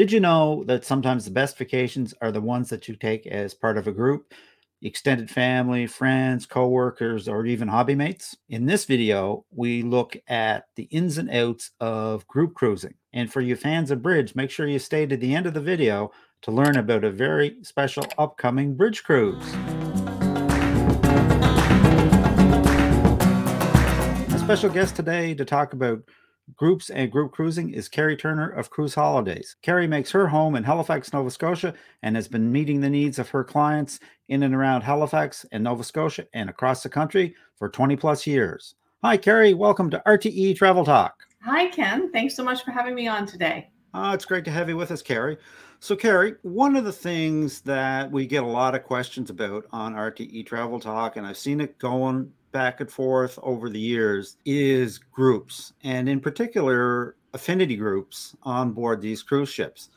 Did you know that sometimes the best vacations are the ones that you take as part of a group? extended family, friends, coworkers, or even hobby mates. In this video, we look at the ins and outs of group cruising. And for you fans of bridge, make sure you stay to the end of the video to learn about a very special upcoming bridge cruise. A special guest today to talk about groups and group cruising is Kerry Turner of Cruise Holidays. Kerry makes her home in Halifax, Nova Scotia, and has been meeting the needs of her clients in and around Halifax and Nova Scotia and across the country for 20 plus years. Hi, Kerry. Welcome to RTE Travel Talk. Hi, Ken. Thanks so much for having me on today. Uh, it's great to have you with us, Kerry. So, Kerry, one of the things that we get a lot of questions about on RTE Travel Talk, and I've seen it going back and forth over the years is groups, and in particular, affinity groups on board these cruise ships.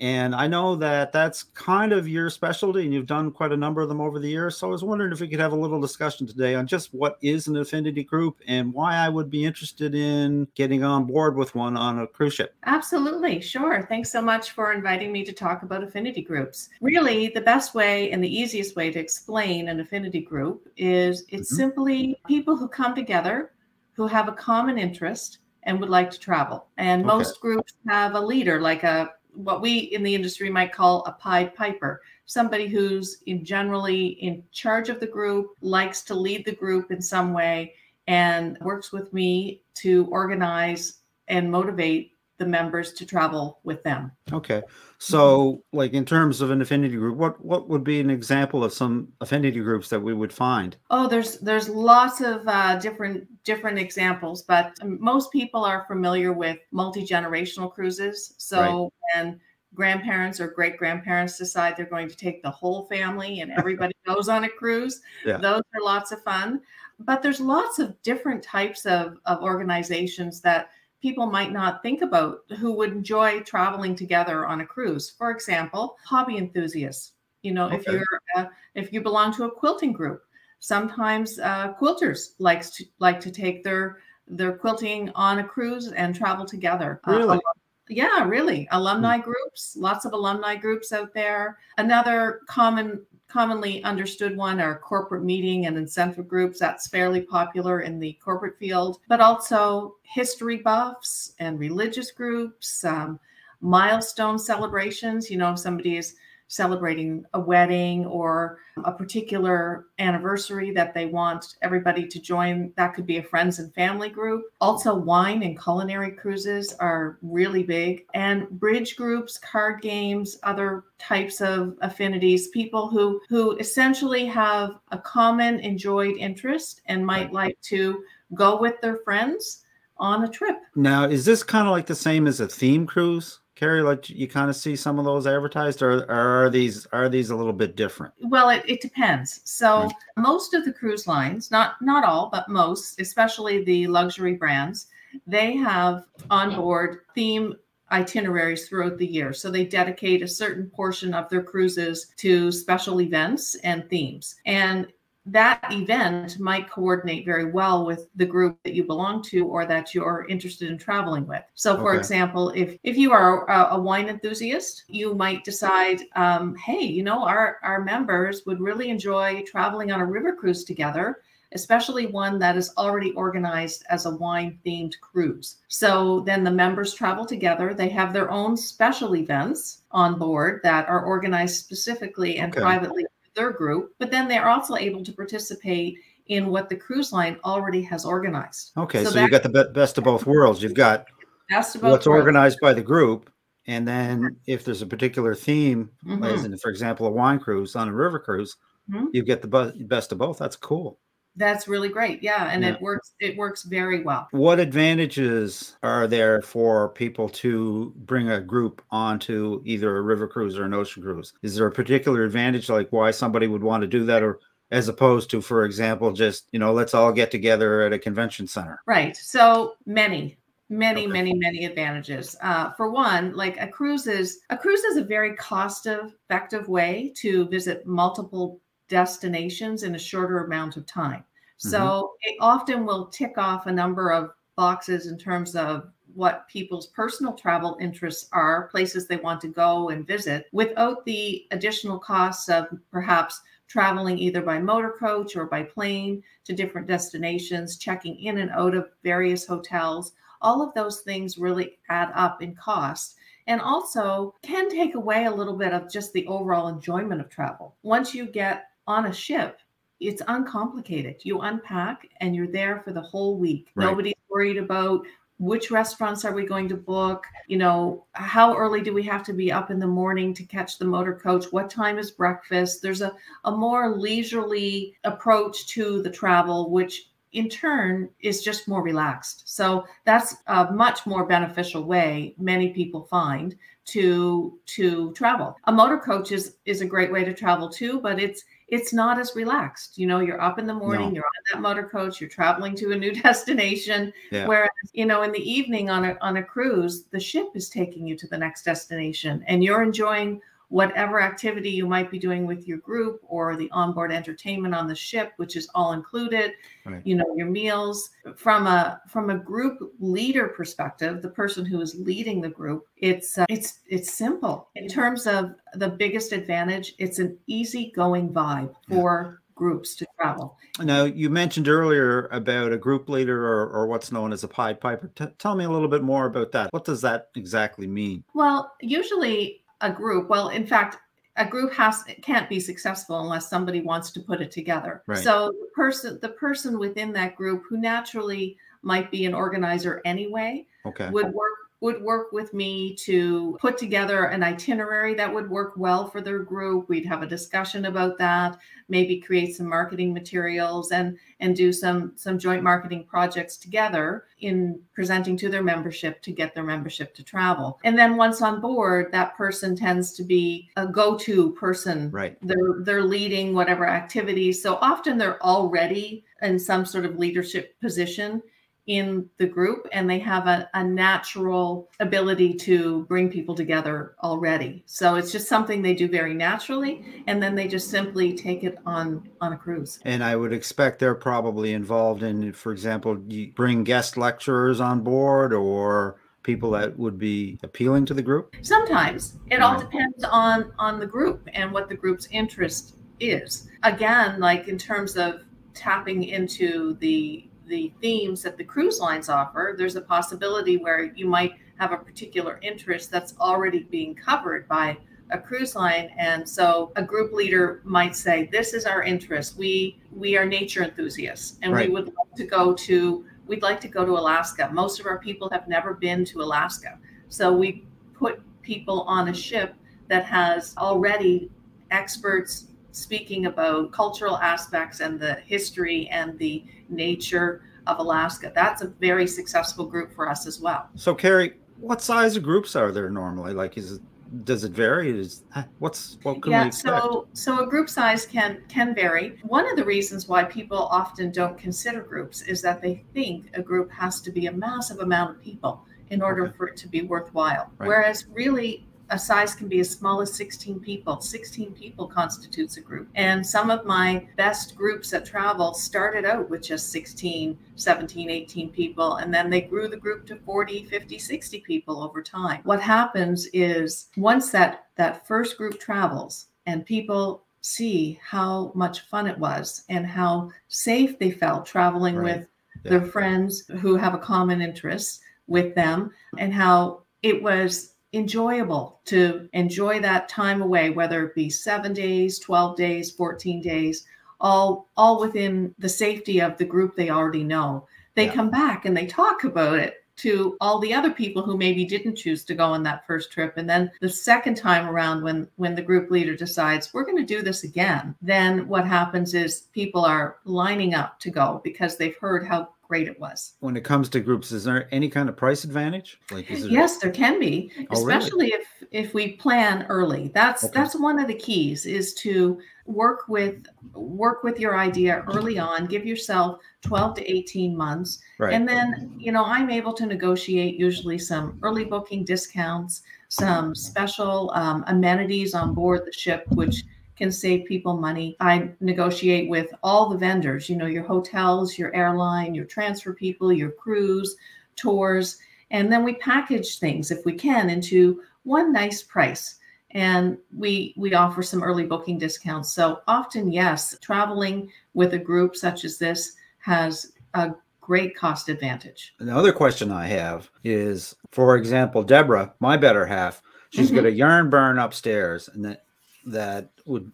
And I know that that's kind of your specialty, and you've done quite a number of them over the years. So I was wondering if we could have a little discussion today on just what is an affinity group and why I would be interested in getting on board with one on a cruise ship. Absolutely. Sure. Thanks so much for inviting me to talk about affinity groups. Really, the best way and the easiest way to explain an affinity group is it's mm-hmm. simply people who come together who have a common interest and would like to travel. And okay. most groups have a leader, like a what we in the industry might call a Pied Piper, somebody who's in generally in charge of the group, likes to lead the group in some way, and works with me to organize and motivate the members to travel with them. Okay. So like in terms of an affinity group, what what would be an example of some affinity groups that we would find? Oh, there's there's lots of uh, different different examples, but most people are familiar with multi-generational cruises. So right. when grandparents or great grandparents decide they're going to take the whole family and everybody goes on a cruise, yeah. those are lots of fun. But there's lots of different types of, of organizations that people might not think about who would enjoy traveling together on a cruise. For example, hobby enthusiasts. You know, okay. if you're uh, if you belong to a quilting group, sometimes uh, quilters likes to like to take their their quilting on a cruise and travel together. Uh, really? Uh, yeah, really. Alumni hmm. groups, lots of alumni groups out there. Another common commonly understood one are corporate meeting and incentive groups. That's fairly popular in the corporate field, but also history buffs and religious groups, um, milestone celebrations. You know, if somebody is celebrating a wedding or a particular anniversary that they want everybody to join. That could be a friends and family group. Also, wine and culinary cruises are really big, and bridge groups, card games, other types of affinities, people who who essentially have a common enjoyed interest and might like to go with their friends on a trip. Now, is this kind of like the same as a theme cruise? Kerry, like you kind of see some of those advertised, or, or are these are these a little bit different? Well, it, it depends. So right. most of the cruise lines, not not all, but most, especially the luxury brands, they have on board theme itineraries throughout the year. So they dedicate a certain portion of their cruises to special events and themes. And that event might coordinate very well with the group that you belong to or that you're interested in traveling with. So, for okay. example, if if you are a, a wine enthusiast, you might decide, um, hey, you know, our our members would really enjoy traveling on a river cruise together. Especially one that is already organized as a wine themed cruise. So then the members travel together. They have their own special events on board that are organized specifically and okay. privately their group, but then they're also able to participate in what the cruise line already has organized. Okay, so, so you got the best of both worlds. You've got what's worlds. organized by the group, and then if there's a particular theme, mm-hmm. as in, for example, a wine cruise on a river cruise, mm-hmm. you get the best of both. That's cool. That's really great. Yeah, and yeah. it works it works very well. What advantages are there for people to bring a group onto either a river cruise or an ocean cruise? Is there a particular advantage like why somebody would want to do that or as opposed to for example just, you know, let's all get together at a convention center? Right. So many many okay. many many advantages uh, for one like a cruise is a cruise is a very cost effective way to visit multiple destinations in a shorter amount of time. So mm-hmm. it often will tick off a number of boxes in terms of what people's personal travel interests are, places they want to go and visit, without the additional costs of perhaps traveling either by motor coach or by plane to different destinations, checking in and out of various hotels. All of those things really add up in cost and also can take away a little bit of just the overall enjoyment of travel. Once you get on a ship, it's uncomplicated. You unpack and you're there for the whole week. Right. Nobody's worried about which restaurants are we going to book you know how early do we have to be up in the morning to catch the motor coach what time is breakfast there's a, a more leisurely approach to the travel which in turn is just more relaxed so that's a much more beneficial way many people find to to travel a motor coach is is a great way to travel too but it's it's not as relaxed. You know, you're up in the morning, no. you're on that motor coach, you're traveling to a new destination. Yeah. Whereas, you know, in the evening on a on a cruise, the ship is taking you to the next destination and you're enjoying whatever activity you might be doing with your group or the onboard entertainment on the ship which is all included right. you know your meals. From a from a group leader perspective the person who is leading the group it's uh, it's it's simple. In terms of the biggest advantage it's an easy going vibe for yeah. groups to travel. Now you mentioned earlier about a group leader or, or what's known as a pied piper. T- tell me a little bit more about that. What does that exactly mean? Well usually a group well in fact a group has can't be successful unless somebody wants to put it together right. so the person the person within that group who naturally might be an organizer anyway okay. would work would work with me to put together an itinerary that would work well for their group. We'd have a discussion about that, maybe create some marketing materials and and do some some joint marketing projects together in presenting to their membership to get their membership to travel. And then once on board, that person tends to be a go-to person. Right. They're they're leading whatever activities. So often they're already in some sort of leadership position in the group and they have a, a, natural ability to bring people together already. So it's just something they do very naturally and then they just simply take it on on a cruise. And i would expect they're probably involved in for example you bring guest lecturers on board or people that would be appealing to the group? Sometimes. It all depends on on the group and what the group's interest is. Again like in terms of tapping into the the themes that the cruise lines offer, there's a possibility where you might have a particular interest that's already being covered by a cruise line. And so a group leader might say this is our interest. We we are nature enthusiasts and right. we would like to go to we'd like to go to alaska. Most of our people have never been to alaska. So we put people on a ship that has already experts speaking about cultural aspects and the history and the nature of Alaska. That's a very successful group for us as well. So, Kerry, what size of groups are there normally? Like, is it does it vary? Is eh, what's what can yeah, we expect? So so a group size can can vary. One of the reasons why people often don't consider groups is that they think a group has to be a massive amount of people in order okay. for it to be worthwhile. Right. Whereas really a size can be as small as 16 people. 16 people constitutes a group. And some of my best groups that travel started out with just 16, 17, 18 people, and then they grew the group to 40, 50, 60 people over time. What happens is once that that first group travels and people see how much fun it was and how safe they felt traveling right. with yeah. their friends who have a common interest with them and how it was enjoyable to enjoy that time away whether it be 7 days 12 days 14 days all all within the safety of the group they already know they yeah. come back and they talk about it to all the other people who maybe didn't choose to go on that first trip and then the second time around when when the group leader decides we're going to do this again then what happens is people are lining up to go because they've heard how great it was. When it comes to groups, is there any kind of price advantage? Like, is yes, there can be, oh, especially really? if if we plan early. That's okay. that's one of the keys is to work with work with your idea early on. Give yourself 12 to 18 months, right. and then you know I'm able to negotiate usually some early booking discounts, some special um, amenities on board the ship, which can save people money. I negotiate with all the vendors, you know, your hotels, your airline, your transfer people, your cruise, tours. And then we package things if we can into one nice price and we we offer some early booking discounts so often yes traveling with a group such as this has a great cost advantage another question i have is for example deborah my better half she's mm-hmm. got a yarn burn upstairs and that that would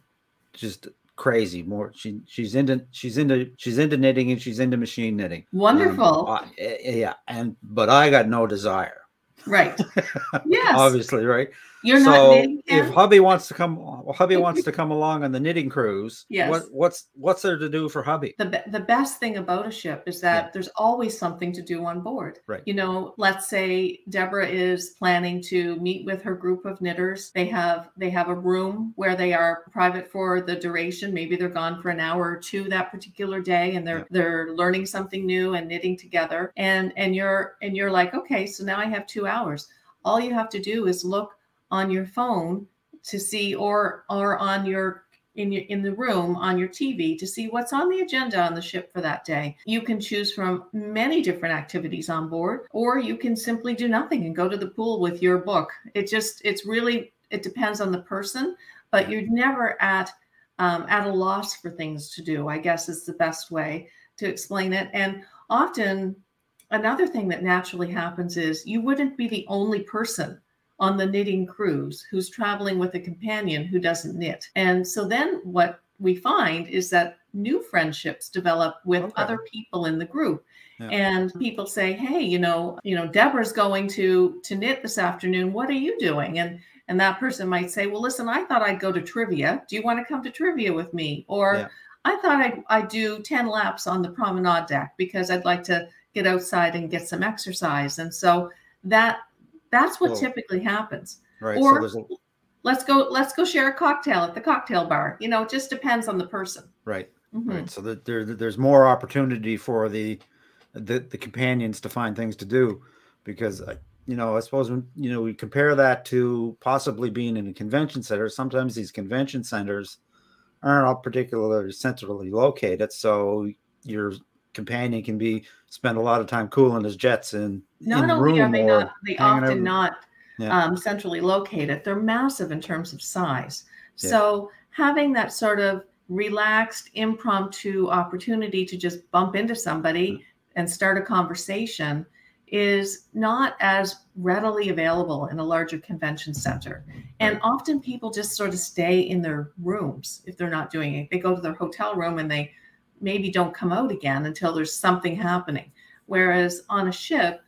just crazy more. She she's into she's into she's into knitting and she's into machine knitting. Wonderful. Um, I, yeah and but i got no desire. Right. Yes. Obviously right you're so not knitting. If hubby wants to come, hubby wants to come along on the knitting cruise. Yes. What, what's what's there to do for hubby? The the best thing about a ship is that yeah. there's always something to do on board. Right. You know, let's say Deborah is planning to meet with her group of knitters. They have they have a room where they are private for the duration. Maybe they're gone for an hour or two that particular day, and they're yeah. they're learning something new and knitting together. And and you're and you're like, okay, so now I have two hours. All you have to do is look on your phone to see or or on your in your in the room on your TV to see what's on the agenda on the ship for that day. You can choose from many different activities on board or you can simply do nothing and go to the pool with your book. It just it's really it depends on the person, but you're never at um, at a loss for things to do. I guess is the best way to explain it. And often another thing that naturally happens is you wouldn't be the only person on the knitting cruise who's traveling with a companion who doesn't knit. And so then what we find is that new friendships develop with okay. other people in the group. Yeah. And people say, "Hey, you know, you know, Deborah's going to to knit this afternoon. What are you doing?" And and that person might say, "Well, listen, I thought I'd go to trivia. Do you want to come to trivia with me?" Or yeah. I thought I'd, I'd do 10 laps on the promenade deck because I'd like to get outside and get some exercise. And so that that's what typically happens. Right. Or so a... let's go let's go share a cocktail at the cocktail bar. You know, it just depends on the person. Right. Mm-hmm. Right. So that there there's more opportunity for the, the the companions to find things to do because uh, you know I suppose when you know we compare that to possibly being in a convention center. Sometimes these convention centers aren't all particularly centrally located, so your companion can be spend a lot of time cooling his jets in not in only are they not they often not yeah. um, centrally located they're massive in terms of size yeah. so having that sort of relaxed impromptu opportunity to just bump into somebody mm-hmm. and start a conversation is not as readily available in a larger convention center. And often people just sort of stay in their rooms if they're not doing it. They go to their hotel room and they maybe don't come out again until there's something happening. Whereas on a ship,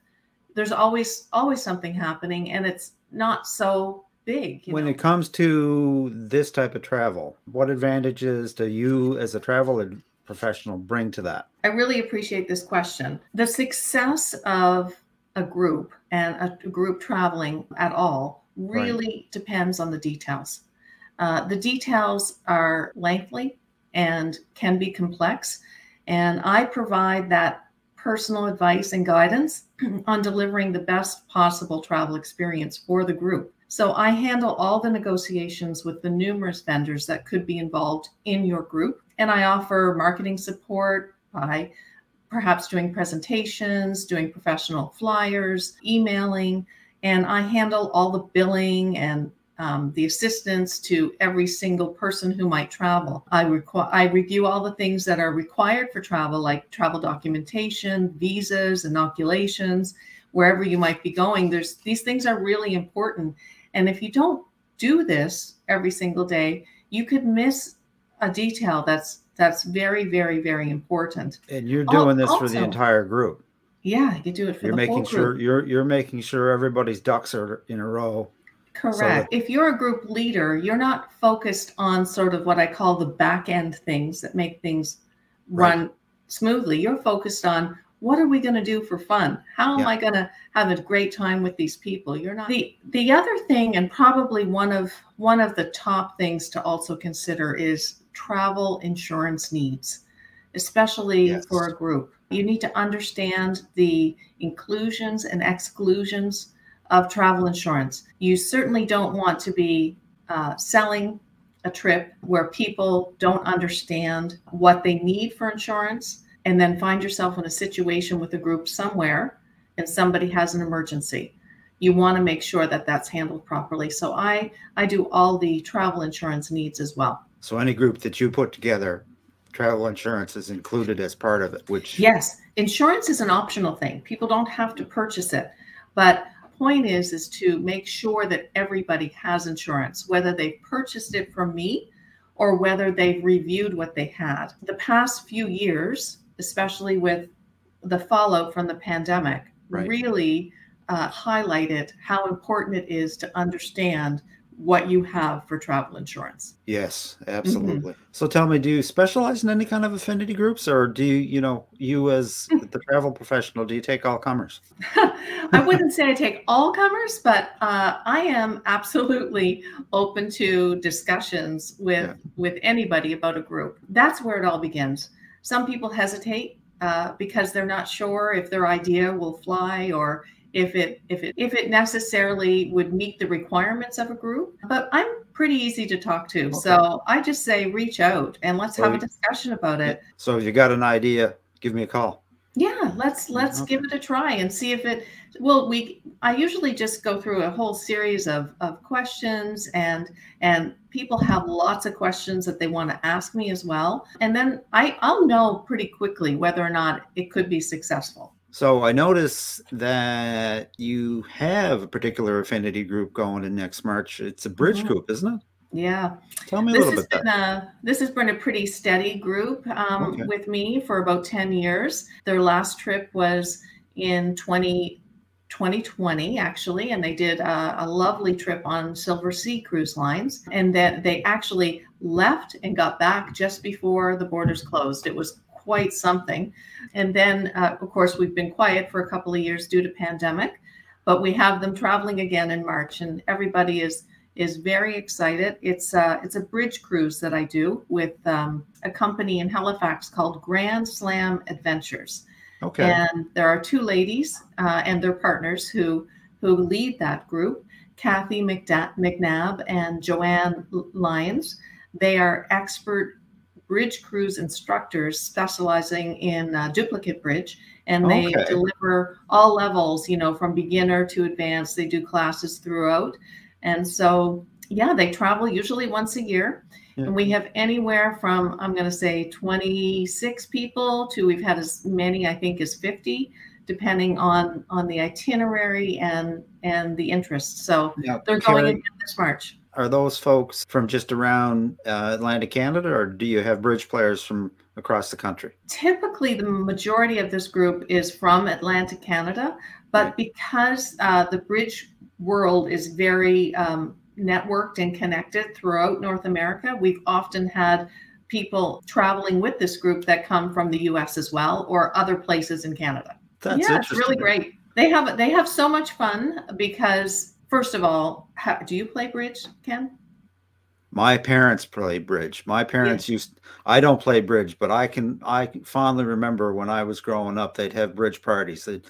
there's always always something happening and it's not so big. When know? it comes to this type of travel, what advantages do you as a travel professional bring to that? I really appreciate this question. The success of a group and a group traveling at all really right. depends on the details. Uh, the details are lengthy and can be complex. And I provide that personal advice and guidance on delivering the best possible travel experience for the group. So I handle all the negotiations with the numerous vendors that could be involved in your group. And I offer marketing support by perhaps doing presentations, doing professional flyers, emailing, and I handle all the billing and um, the assistance to every single person who might travel. I, requ- I review all the things that are required for travel, like travel documentation, visas, inoculations, wherever you might be going. There's these things are really important, and if you don't do this every single day, you could miss a detail that's that's very, very, very important. And you're doing this also, for the entire group. Yeah, you do it for you're making sure you're you're making sure everybody's ducks are in a row Correct. So if you're a group leader, you're not focused on sort of what I call the back end things that make things run right. smoothly. You're focused on what are we going to do for fun? How am yeah. I going to have a great time with these people? You're not the the other thing and probably one of one of the top things to also consider is travel insurance needs, especially yes. for a group. You need to understand the inclusions and exclusions of travel insurance. You certainly don't want to be uh, selling a trip where people don't understand what they need for insurance and then find yourself in a situation with a group somewhere and somebody has an emergency. You want to make sure that that's handled properly. So i i do all the travel insurance needs as well. So any group that you put together travel insurance is included as part of it which yes. Insurance is an optional thing. People don't have to purchase it. But point is is to make sure that everybody has insurance whether they've purchased it from me or whether they've reviewed what they had the past few years especially with the fallout from the pandemic right. really uh, highlighted how important it is to understand what you have for travel insurance. Yes, absolutely. Mm-hmm. So tell me, do you specialize in any kind of affinity groups or do you, you know, you as the travel professional, do you take all comers? I wouldn't say I take all comers, but uh, I am absolutely open to discussions with yeah. with anybody about a group. That's where it all begins. Some people hesitate uh, because they're not sure if their idea will fly or if it if it if it necessarily would meet the requirements of a group but i'm pretty easy to talk to. Okay. so i just say reach out and let's have a discussion about it. So if you got an idea give me a call. Yeah let's let's okay. give it a try and see if it well we i usually just go through a whole series of of questions and and people have lots of questions that they want to ask me as well. And then i i'll know pretty quickly whether or not it could be successful so I notice that you have a particular affinity group going in next March. It's a bridge mm-hmm. group, isn't it? Yeah. Tell me a this little bit. Been a, this has been a pretty steady group um, okay. with me for about 10 years. Their last trip was in 20, 2020, actually, and they did a, a lovely trip on Silversea Cruise Lines. And that they actually left and got back just before the borders closed. It was quite something. And then, uh, of course, we've been quiet for a couple of years due to pandemic, but we have them traveling again in March, and everybody is is very excited. It's a, it's a bridge cruise that I do with um, a company in Halifax called Grand Slam Adventures. Okay. And there are two ladies uh, and their partners who who lead that group, Kathy McNabb and Joanne Lyons. They are expert bridge cruise instructors specializing in uh, duplicate bridge and they okay. deliver all levels you know from beginner to advanced. They do classes throughout. And so yeah they travel usually once a year. Yeah. and we have anywhere from i'm going to say 26 people to we've had as many i think as 50 depending on on the itinerary and and the interest. So yeah, they're going in this march are those folks from just around uh, Atlantic Canada, or do you have bridge players from across the country? Typically, the majority of this group is from Atlantic Canada, but right. because uh, the bridge world is very um, networked and connected throughout North America, we've often had people traveling with this group that come from the U.S. as well, or other places in Canada. That's yeah, it's really great. They have they have so much fun because first of all, how, do you play bridge, Ken? My parents play bridge. My parents used. I don't play bridge, but I can. I fondly remember when I was growing up, they'd have bridge parties. They,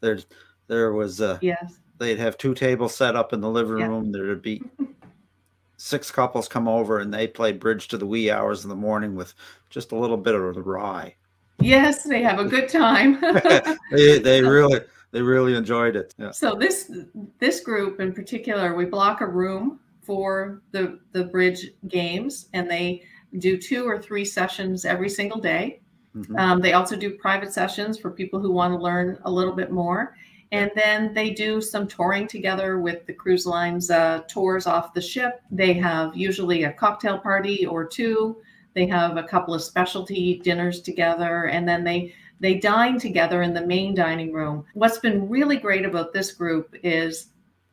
there, there was. a. yes. They'd have two tables set up in the living yeah. room. There'd be six couples come over, and they play bridge to the wee hours in the morning with just a little bit of the rye. Yes, they have a good time. they, they really they really enjoyed it. Yeah. So this this group in particular, we block a room for the the bridge games, and they do two or three sessions every single day. Mm-hmm. Um, they also do private sessions for people who want to learn a little bit more. And then they do some touring together with the cruise lines uh, tours off the ship. They have usually a cocktail party or two. They have a couple of specialty dinners together, and then they they dine together in the main dining room. What's been really great about this group is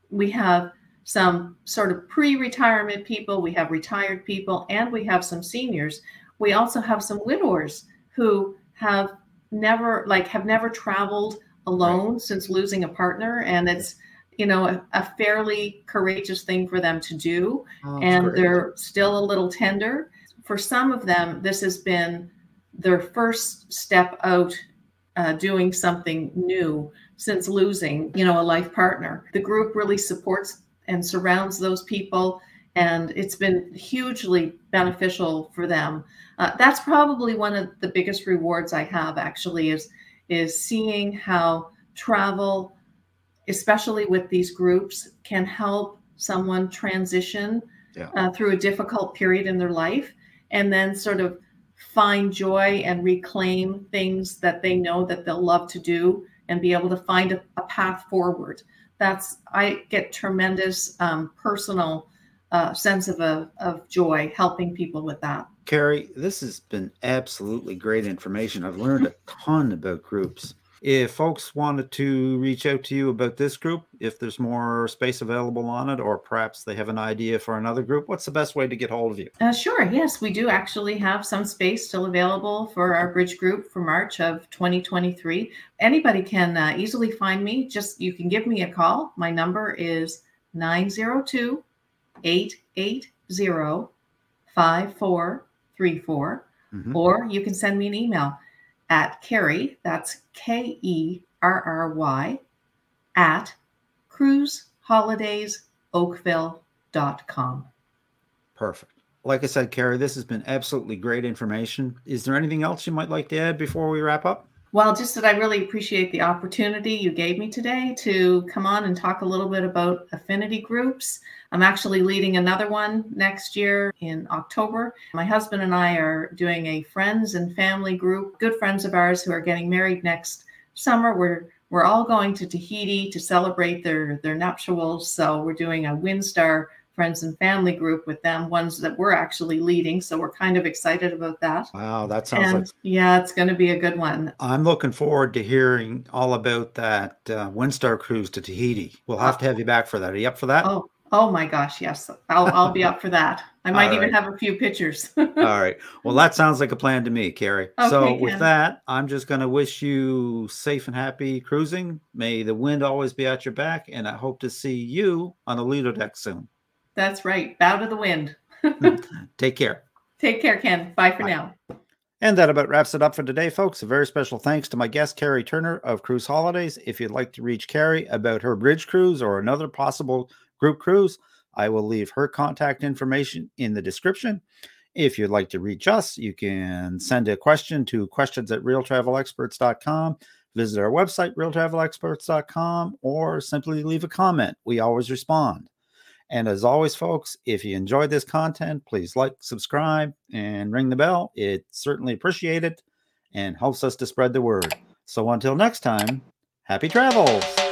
we have some sort of pre retirement people, we have retired people, and we have some seniors. We also have some widowers who have never like have never traveled alone right. since losing a partner and it's you know a, a, fairly courageous thing for them to do oh, and great. they're still a little tender for some of them this has been their first step out uh, doing something new since losing, you know, a life partner. The group really supports and surrounds those people, and it's been hugely beneficial for them. Uh, that's probably one of the biggest rewards I have. Actually, is is seeing how travel, especially with these groups, can help someone transition yeah. uh, through a difficult period in their life and then sort of find joy and reclaim things that they know that they'll love to do and be able to find a, a path forward. That's I get tremendous um, personal uh, sense of a, of joy helping people with that. Kerry, this has been absolutely great information. I've learned a ton about groups if folks wanted to reach out to you about this group, if there's more space available on it, or perhaps they have an idea for another group, what's the best way to get hold of you? Uh, sure. Yes, we do actually have some space still available for our bridge group for March of 2023. Anybody can uh, easily find me. Just you can give me a call. My number is 902 880 5434. Mm-hmm. Or you can send me an email at Kerry, that's K E R R Y, at cruiseholidays.oakville.com. Perfect. Like I said, Kerry, this has been absolutely great information. Is there anything else you might like to add before we wrap up? Well, just that I really appreciate the opportunity you gave me today to come on and talk a little bit about affinity groups. I'm actually leading another one next year in October. My husband and I are doing a friends and family group, good friends of ours who are getting married next summer. We're we're all going to Tahiti to celebrate their their nuptials. So we're doing a Windstar friends and family group with them, ones that we're actually leading. So we're kind of excited about that. Wow, that sounds and, like yeah, it's going to be a good one. I'm looking forward to hearing all about that uh, Windstar cruise to Tahiti. We'll have to have you back for that. Are you up for that? Oh, oh my gosh, yes, I'll I'll be up for that. I might right. even have a few pictures. all right. Well, that sounds like a plan to me, Kerry. Okay, so with that, I'm just going to wish you safe and happy cruising. May the wind always be at your back, and I hope to see you on the Lido deck soon. That's right. Bow to the wind. Take care. Take care, Ken. Bye for Bye. now. And that about wraps it up for today, folks. A very special thanks to my guest, Kerry Turner of Cruise Holidays. If you'd like to reach Kerry about her bridge cruise or another possible group cruise, I will leave her contact information in the description. If you'd like to reach us, you can send a question to questions at realtravelexperts.com, visit our website, realtravelexperts.com, or simply leave a comment. We always respond. And as always, folks, if you enjoyed this content, please like, subscribe, and ring the bell. It's certainly appreciated and helps us to spread the word. So until next time, happy travels.